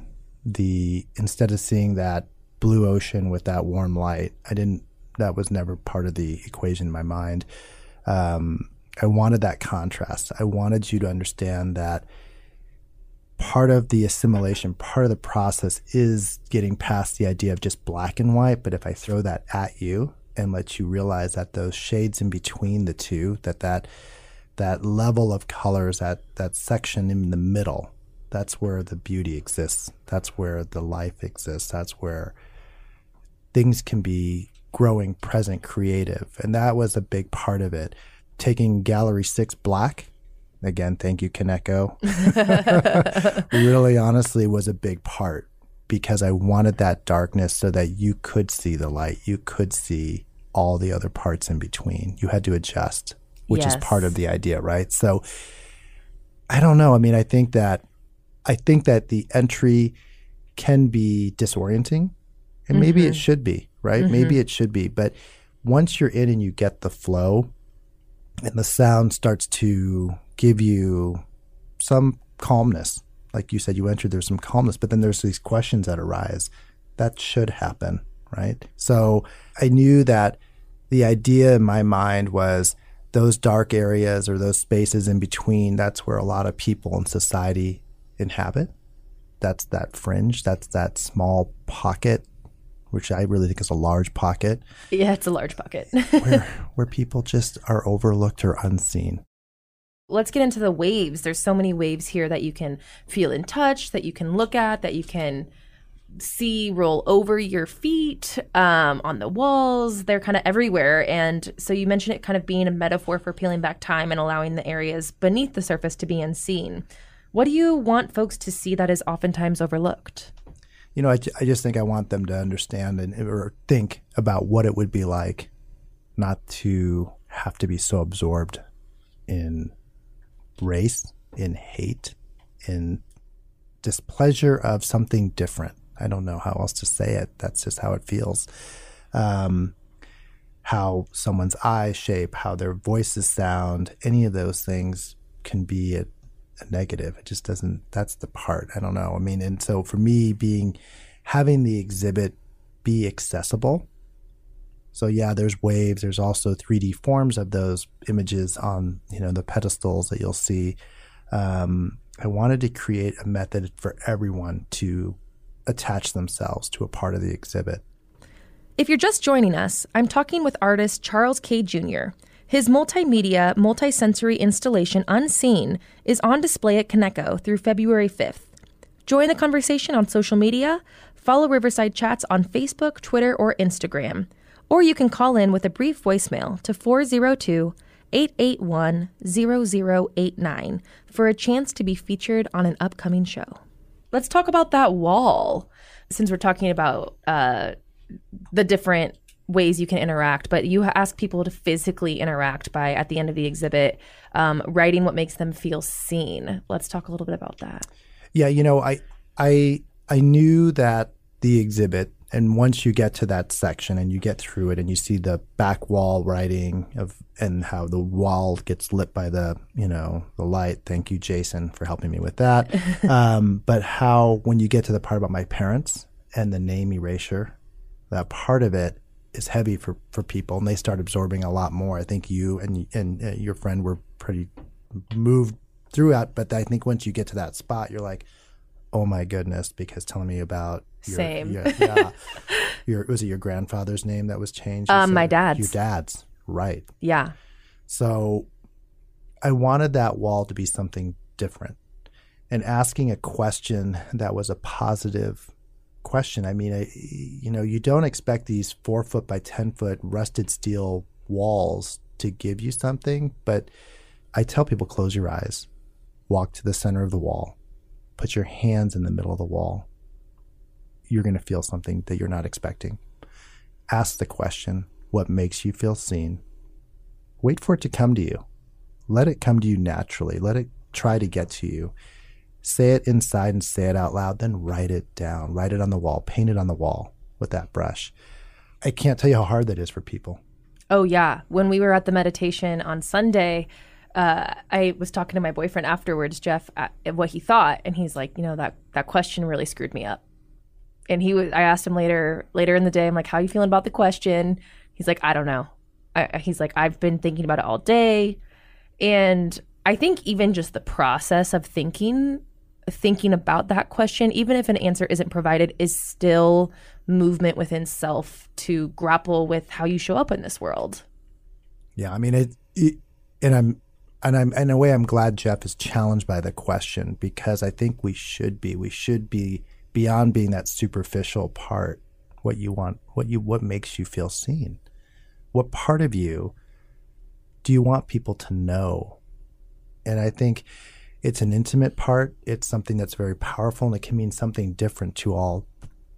The instead of seeing that blue ocean with that warm light, I didn't. That was never part of the equation in my mind um, I wanted that contrast. I wanted you to understand that part of the assimilation, part of the process is getting past the idea of just black and white. But if I throw that at you and let you realize that those shades in between the two, that that that level of colors, that that section in the middle, that's where the beauty exists. That's where the life exists. That's where things can be growing present creative. And that was a big part of it. Taking Gallery 6 black, again, thank you, Kaneko, really honestly was a big part because I wanted that darkness so that you could see the light. You could see all the other parts in between. You had to adjust, which yes. is part of the idea, right? So I don't know. I mean, I think that I think that the entry can be disorienting and mm-hmm. maybe it mm-hmm. should be right? Mm-hmm. Maybe it should be. But once you're in and you get the flow and the sound starts to give you some calmness, like you said, you entered, there's some calmness, but then there's these questions that arise. That should happen, right? So I knew that the idea in my mind was those dark areas or those spaces in between, that's where a lot of people in society inhabit. That's that fringe, that's that small pocket which I really think is a large pocket. Yeah, it's a large pocket. where where people just are overlooked or unseen. Let's get into the waves. There's so many waves here that you can feel in touch, that you can look at, that you can see roll over your feet um, on the walls. They're kind of everywhere. And so you mentioned it kind of being a metaphor for peeling back time and allowing the areas beneath the surface to be unseen. What do you want folks to see that is oftentimes overlooked? You know, I, I just think I want them to understand and or think about what it would be like not to have to be so absorbed in race, in hate, in displeasure of something different. I don't know how else to say it. That's just how it feels. Um, how someone's eyes shape, how their voices sound, any of those things can be a a negative. It just doesn't. That's the part. I don't know. I mean, and so for me, being having the exhibit be accessible. So yeah, there's waves. There's also 3D forms of those images on you know the pedestals that you'll see. Um, I wanted to create a method for everyone to attach themselves to a part of the exhibit. If you're just joining us, I'm talking with artist Charles Kay Jr. His multimedia, multisensory installation Unseen is on display at Kaneko through February 5th. Join the conversation on social media, follow Riverside Chats on Facebook, Twitter, or Instagram. Or you can call in with a brief voicemail to 402 881 0089 for a chance to be featured on an upcoming show. Let's talk about that wall since we're talking about uh, the different ways you can interact, but you ask people to physically interact by, at the end of the exhibit, um, writing what makes them feel seen. Let's talk a little bit about that. Yeah, you know, I, I, I knew that the exhibit, and once you get to that section and you get through it, and you see the back wall writing of, and how the wall gets lit by the, you know, the light. Thank you, Jason, for helping me with that. um, but how when you get to the part about my parents and the name erasure, that part of it is heavy for for people, and they start absorbing a lot more. I think you and and uh, your friend were pretty moved throughout, but I think once you get to that spot, you're like, oh my goodness, because telling me about your, Same. your, yeah, your was it your grandfather's name that was changed? Um, my dad's. Your dad's, right? Yeah. So I wanted that wall to be something different. And asking a question that was a positive question. I mean, I, you know, you don't expect these four foot by 10 foot rusted steel walls to give you something, but I tell people close your eyes, walk to the center of the wall, put your hands in the middle of the wall. You're going to feel something that you're not expecting. Ask the question what makes you feel seen? Wait for it to come to you. Let it come to you naturally. Let it try to get to you. Say it inside and say it out loud, then write it down. Write it on the wall. Paint it on the wall with that brush. I can't tell you how hard that is for people. Oh yeah. When we were at the meditation on Sunday, uh, I was talking to my boyfriend afterwards, Jeff, at what he thought, and he's like, you know, that that question really screwed me up. And he was, I asked him later later in the day, I'm like, how you feeling about the question? He's like, I don't know. I, he's like, I've been thinking about it all day, and I think even just the process of thinking thinking about that question, even if an answer isn't provided, is still movement within self to grapple with how you show up in this world. Yeah, I mean it, it and I'm and I'm in a way I'm glad Jeff is challenged by the question because I think we should be. We should be beyond being that superficial part what you want, what you what makes you feel seen. What part of you do you want people to know? And I think it's an intimate part. It's something that's very powerful and it can mean something different to all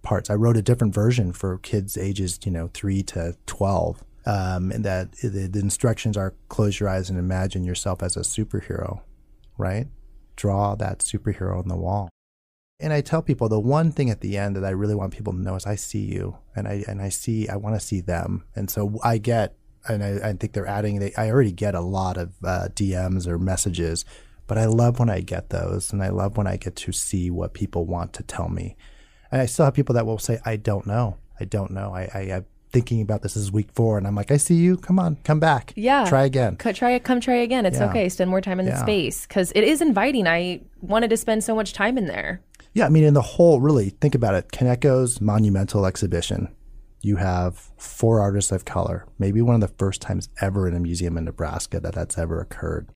parts. I wrote a different version for kids ages, you know, 3 to 12 um, and that the, the instructions are close your eyes and imagine yourself as a superhero, right? Draw that superhero on the wall. And I tell people the one thing at the end that I really want people to know is I see you, and I and I see I want to see them, and so I get, and I, I think they're adding. They, I already get a lot of uh, DMs or messages, but I love when I get those, and I love when I get to see what people want to tell me. And I still have people that will say, I don't know, I don't know, I, I, I'm thinking about this. Is week four, and I'm like, I see you. Come on, come back. Yeah. try again. Co- try come try again. It's Yeah. okay. Spend more time in the space because it is inviting. I wanted to spend so much time in there. Yeah, I mean, in the whole, really, think about it. Kaneko's monumental exhibition. You have four artists of color, maybe one of the first times ever in a museum in Nebraska that that's ever occurred.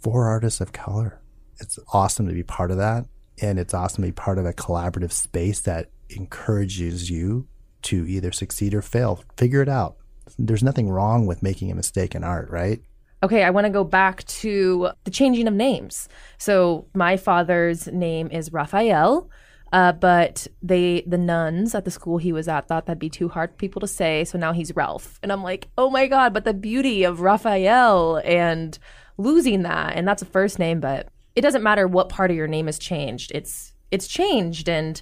Four artists of color. It's awesome to be part of that. And it's awesome to be part of a collaborative space that encourages you to either succeed or fail. Figure it out. There's nothing wrong with making a mistake in art, right? Okay, I want to go back to the changing of names. So my father's name is Raphael, uh, but they the nuns at the school he was at thought that'd be too hard for people to say, so now he's Ralph. And I'm like, oh my god! But the beauty of Raphael and losing that, and that's a first name, but it doesn't matter what part of your name has changed. It's it's changed, and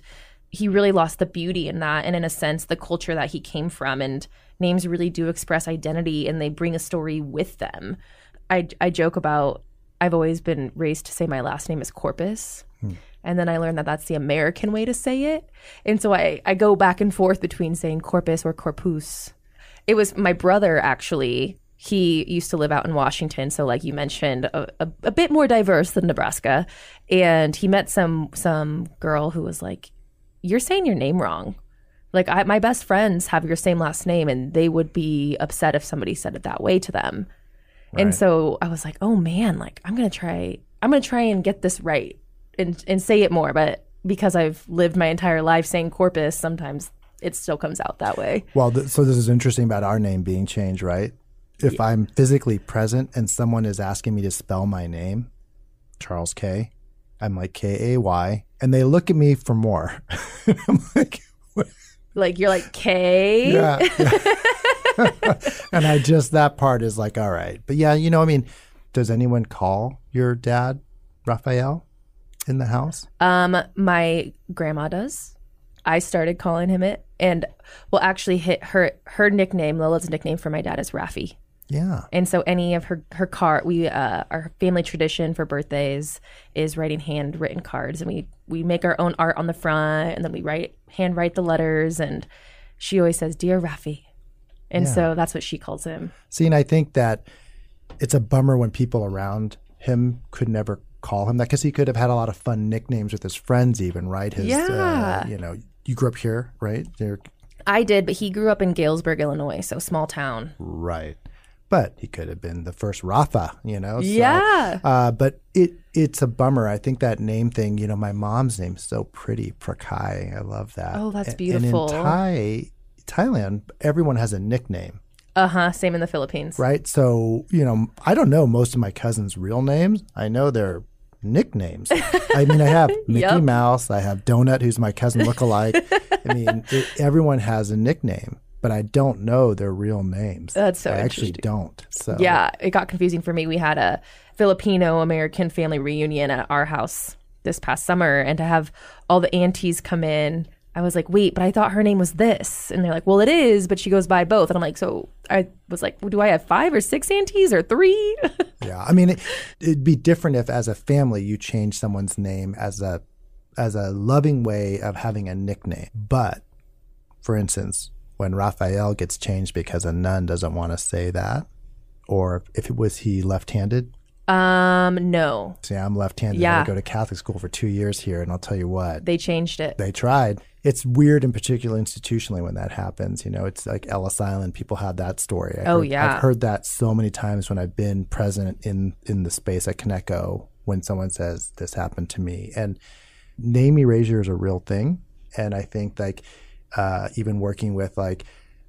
he really lost the beauty in that, and in a sense, the culture that he came from, and names really do express identity and they bring a story with them. I, I joke about I've always been raised to say my last name is Corpus. Hmm. And then I learned that that's the American way to say it. And so I, I go back and forth between saying corpus or corpus. It was my brother, actually. He used to live out in Washington. So, like you mentioned, a, a, a bit more diverse than Nebraska. And he met some some girl who was like, You're saying your name wrong. Like I, my best friends have your same last name, and they would be upset if somebody said it that way to them. And so I was like, oh man, like I'm gonna try, I'm gonna try and get this right and and say it more. But because I've lived my entire life saying corpus, sometimes it still comes out that way. Well, th- so this is interesting about our name being changed, right? If I'm physically present and someone is asking me to spell my name, Charles Kay, I'm like K A Y, and they look at me for more. I'm like, Like you're like K. yeah. yeah. and I just that part is like, all right, but yeah, you know, I mean, does anyone call your dad Raphael in the house? Um, my grandma does. I started calling him it, and well, actually, hit her her nickname, Lola's nickname for my dad is Raffy. Yeah. And so any of her her card we uh our family tradition for birthdays is writing handwritten cards and we we make our own art on the front and then we write handwrite the letters and she always says dear Rafi And Yeah. so that's what she calls him. See, and I think that it's a bummer when people around him could never call him that because he could have had a lot of fun nicknames with his friends, even right? His, Yeah. uh, you know, you grew up here, right? You're, I did, but he grew up in Galesburg, Illinois, so small town. right. But he could have been the first Rafa, you know. So, Yeah. Uh, but it it's a bummer. I think that name thing. You know, my mom's name's so pretty, Prakai. I love that. Oh, that's beautiful. And in Thai, Thailand, everyone has a nickname. Uh huh. Same in the Philippines. right? So, you know, I don't know most of my cousins' real names. I know their nicknames. I mean, I have Mickey Yep. Mouse, I have Donut, who's my cousin lookalike. I mean, it, everyone has a nickname, but I don't know their real names. That's so I actually don't. So, Yeah, it got confusing for me. We had a Filipino American family reunion at our house this past summer, and to have all the aunties come in, I was like, wait, but I thought her name was this. And they're like, well, it is, but she goes by both. And I'm like, so I was like, well, do I have five or six aunties or three? yeah. I mean, it, it'd be different if, as a family, you change someone's name as a as a loving way of having a nickname. But, for instance, when Raphael gets changed because a nun doesn't want to say that, or if it was he left-handed, um, no, See, I'm left-handed. Yeah. I go to Catholic school for two years here, and I'll tell you what, they changed it. they tried. It's weird, in particular, institutionally, when that happens. You know, it's like Ellis Island. People have that story. I Oh, heard- yeah. I've heard that so many times when I've been present in in the space at Kaneko when someone says this happened to me. And name erasure is a real thing, and I think like uh, even working with like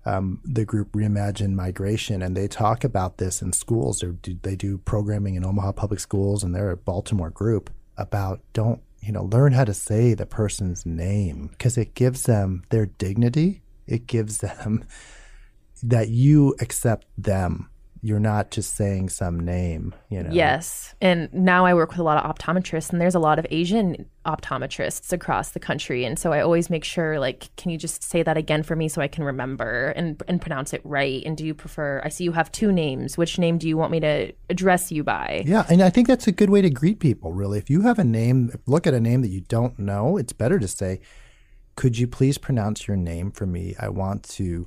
um, the group Reimagine Migration, and they talk about this in schools. They do, they do programming in Omaha Public Schools, and they're a Baltimore group about don't you know learn how to say the person's name because it gives them their dignity. It gives them that you accept them. You're not just saying some name, you know. Yes. And now I work with a lot of optometrists, and there's a lot of Asian optometrists across the country. And so I always make sure, like, can you just say that again for me so I can remember and, and pronounce it right? And do you prefer, I see you have two names. Which name do you want me to address you by? Yeah, and I think that's a good way to greet people, really. If you have a name, look at a name that you don't know, it's better to say, Could you please pronounce your name for me? I want to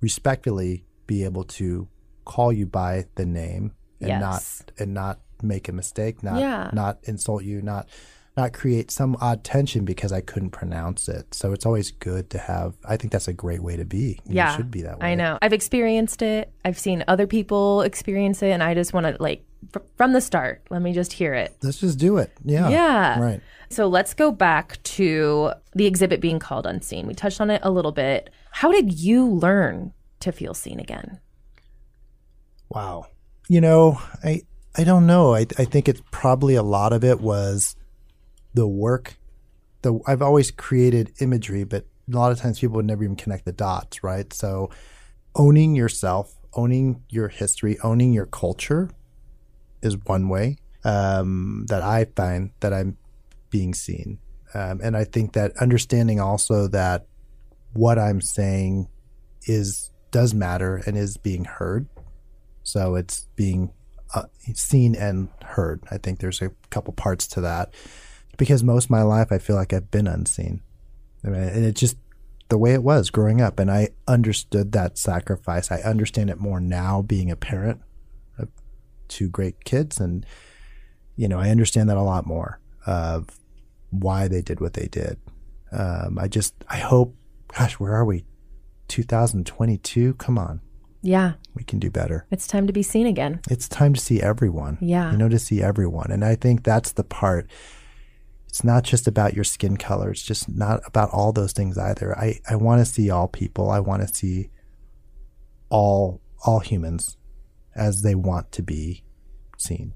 respectfully be able to call you by the name and Yes. not and not make a mistake, not Yeah. not insult you, not not create some odd tension because I couldn't pronounce it. So it's always good to have I think that's a great way to be. You yeah. should be that way. I know. I've experienced it. I've seen other people experience it. And I just want to, like, fr- from the start, let me just hear it. Let's just do it. Yeah. Yeah. Right. So let's go back to the exhibit being called Unseen. We touched on it a little bit. How did you learn to feel seen again? Wow. You know, I I don't know. I I think it's probably a lot of it was the work. The I've always created imagery, but a lot of times people would never even connect the dots, right? So owning yourself, owning your history, owning your culture is one way um, that I find that I'm being seen. Um, and I think that understanding also that what I'm saying is does matter and is being heard. So it's being uh, seen and heard. I think there's a couple parts to that because most of my life I feel like I've been unseen. I mean, and it's just the way it was growing up, and I understood that sacrifice. I understand it more now, being a parent of two great kids, and you know, I understand that a lot more of why they did what they did. Um, I just, I hope, gosh, where are we? 2022? Come on, Yeah, we can do better. it's time to be seen again. It's time to see everyone. Yeah. You know, to see everyone. And I think that's the part. It's not just about your skin color. It's just not about all those things either. I, I want to see all people. I want to see all all humans as they want to be seen.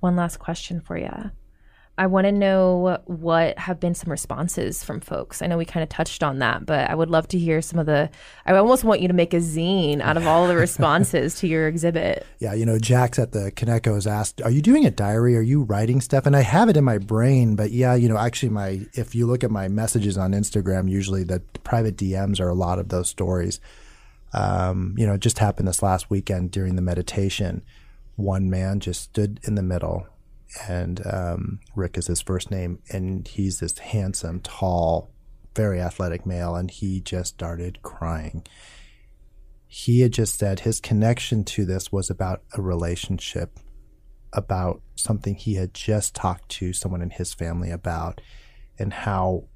One last question for you. I want to know what have been some responses from folks. I know we kind of touched on that, but I would love to hear some of the. I almost want you to make a zine out of all the responses to your exhibit. Yeah, you know, Jax at the has asked, "Are you doing a diary? Are you writing stuff?" And I have it in my brain, but yeah, you know, actually, my if you look at my messages on Instagram, usually the private DMs are a lot of those stories. Um, you know, it just happened this last weekend during the meditation. One man just stood in the middle, and um, Rick is his first name, and he's this handsome, tall, very athletic male, and he just started crying he had just said his connection to this was about a relationship, about something he had just talked to someone in his family about, and how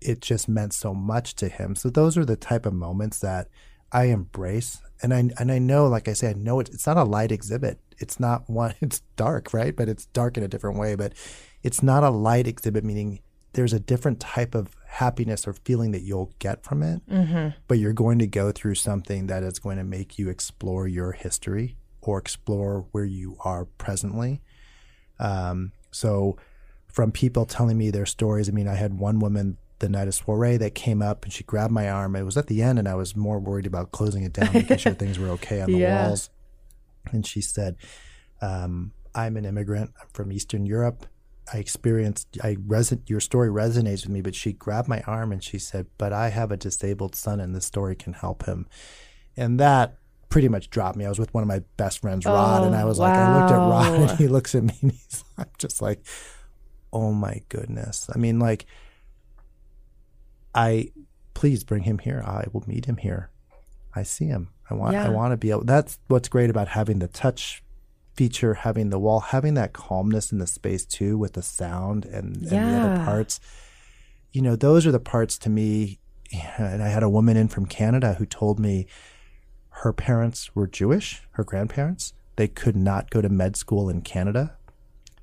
it just meant so much to him. So those are the type of moments that I embrace, and I and I know, like I say, I know it, it's not a light exhibit. It's not one. It's dark, right? But it's dark in a different way. But it's not a light exhibit, meaning there's a different type of happiness or feeling that you'll get from it. Mm-hmm. But you're going to go through something that is going to make you explore your history or explore where you are presently. Um, so, from people telling me their stories, I mean, I had one woman the night of soiree that came up and she grabbed my arm. It was at the end, and I was more worried about closing it down, making sure things were okay on the yeah. walls. And she said, um, "I'm an immigrant. I'm from Eastern Europe. I experienced. I reson- Your story resonates with me." But she grabbed my arm and she said, "But I have a disabled son, and this story can help him." And that pretty much dropped me. I was with one of my best friends, Rod, oh, and I was wow. like, I looked at Rod, and he looks at me, and he's I'm just like, "Oh my goodness!" I mean, like I please bring him here. I will meet him here. I see him. I want yeah. I want to be able that's what's great about having the touch feature, having the wall, having that calmness in the space too with the sound and, yeah. the other parts. You know, those are the parts to me and I had a woman in from Canada who told me her parents were Jewish, her grandparents. They could not go to med school in Canada.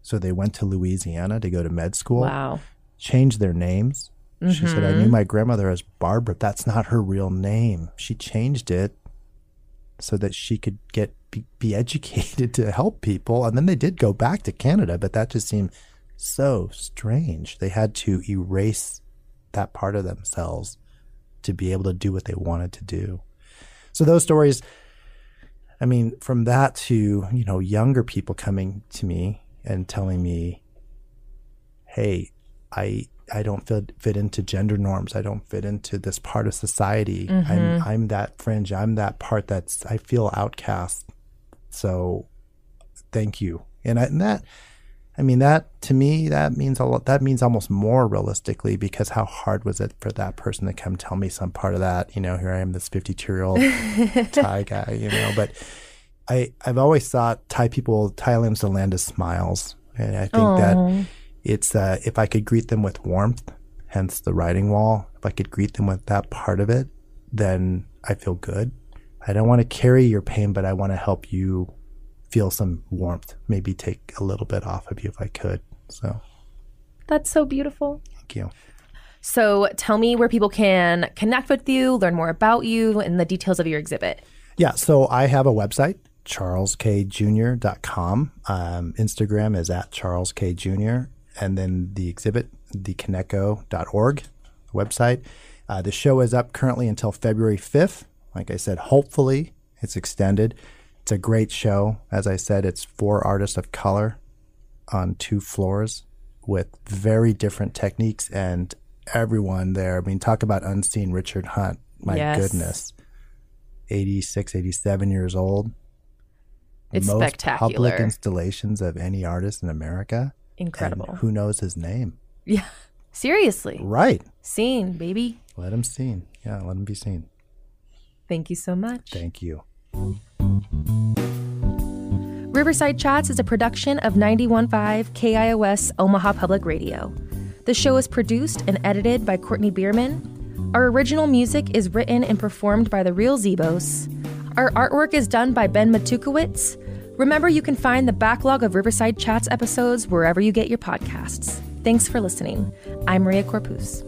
So they went to Louisiana to go to med school. Wow. Changed their names Mm-hmm. She said, I knew mm-hmm. my grandmother as Barbara. That's not her real name. She changed it so that she could get be, be, educated to help people. And then they did go back to Canada, but that just seemed so strange. They had to erase that part of themselves to be able to do what they wanted to do. So those stories, I mean, from that to, you know, younger people coming to me and telling me, hey, I I don't fit fit into gender norms. I don't fit into this part of society. Mm-hmm. I'm I'm that fringe. I'm that part that's I feel outcast. So, thank you. And, I, and that, I mean, that to me that means a lot. That means almost more realistically because how hard was it for that person to come tell me some part of that? You know, here I am, this 52 year old Thai guy. You know, but I I've always thought Thai people Thailand's the land of smiles, and I think Aww. that it's uh, if I could greet them with warmth, hence the writing wall. If I could greet them with that part of it, then I feel good. I don't want to carry your pain, but I want to help you feel some warmth. Maybe take a little bit off of you if I could. So that's so beautiful. Thank you. So tell me where people can connect with you, learn more about you, and the details of your exhibit. Yeah, so I have a website, charleskjr.com. Um, Instagram is at charleskjr and then the exhibit, the Kaneko.org website. Uh, the show is up currently until February 5th. Like I said, hopefully it's extended. It's a great show. As I said, it's four artists of color on two floors with very different techniques and everyone there. I mean, talk about unseen Richard Hunt. My yes. goodness. 86, 87 years old. It's Most spectacular. public installations of any artist in America. Incredible. And who knows his name? Yeah. Seriously. Right. Seen, baby. Let him seen. Yeah, let him be seen. Thank you so much. Thank you. Riverside Chats is a production of 91.5 KIOS Omaha Public Radio. The show is produced and edited by Courtney Bierman. Our original music is written and performed by the Real Zebos. Our artwork is done by Ben Matukowitz. Remember, you can find the backlog of Riverside Chats episodes wherever you get your podcasts. Thanks for listening. I'm Maria Corpus.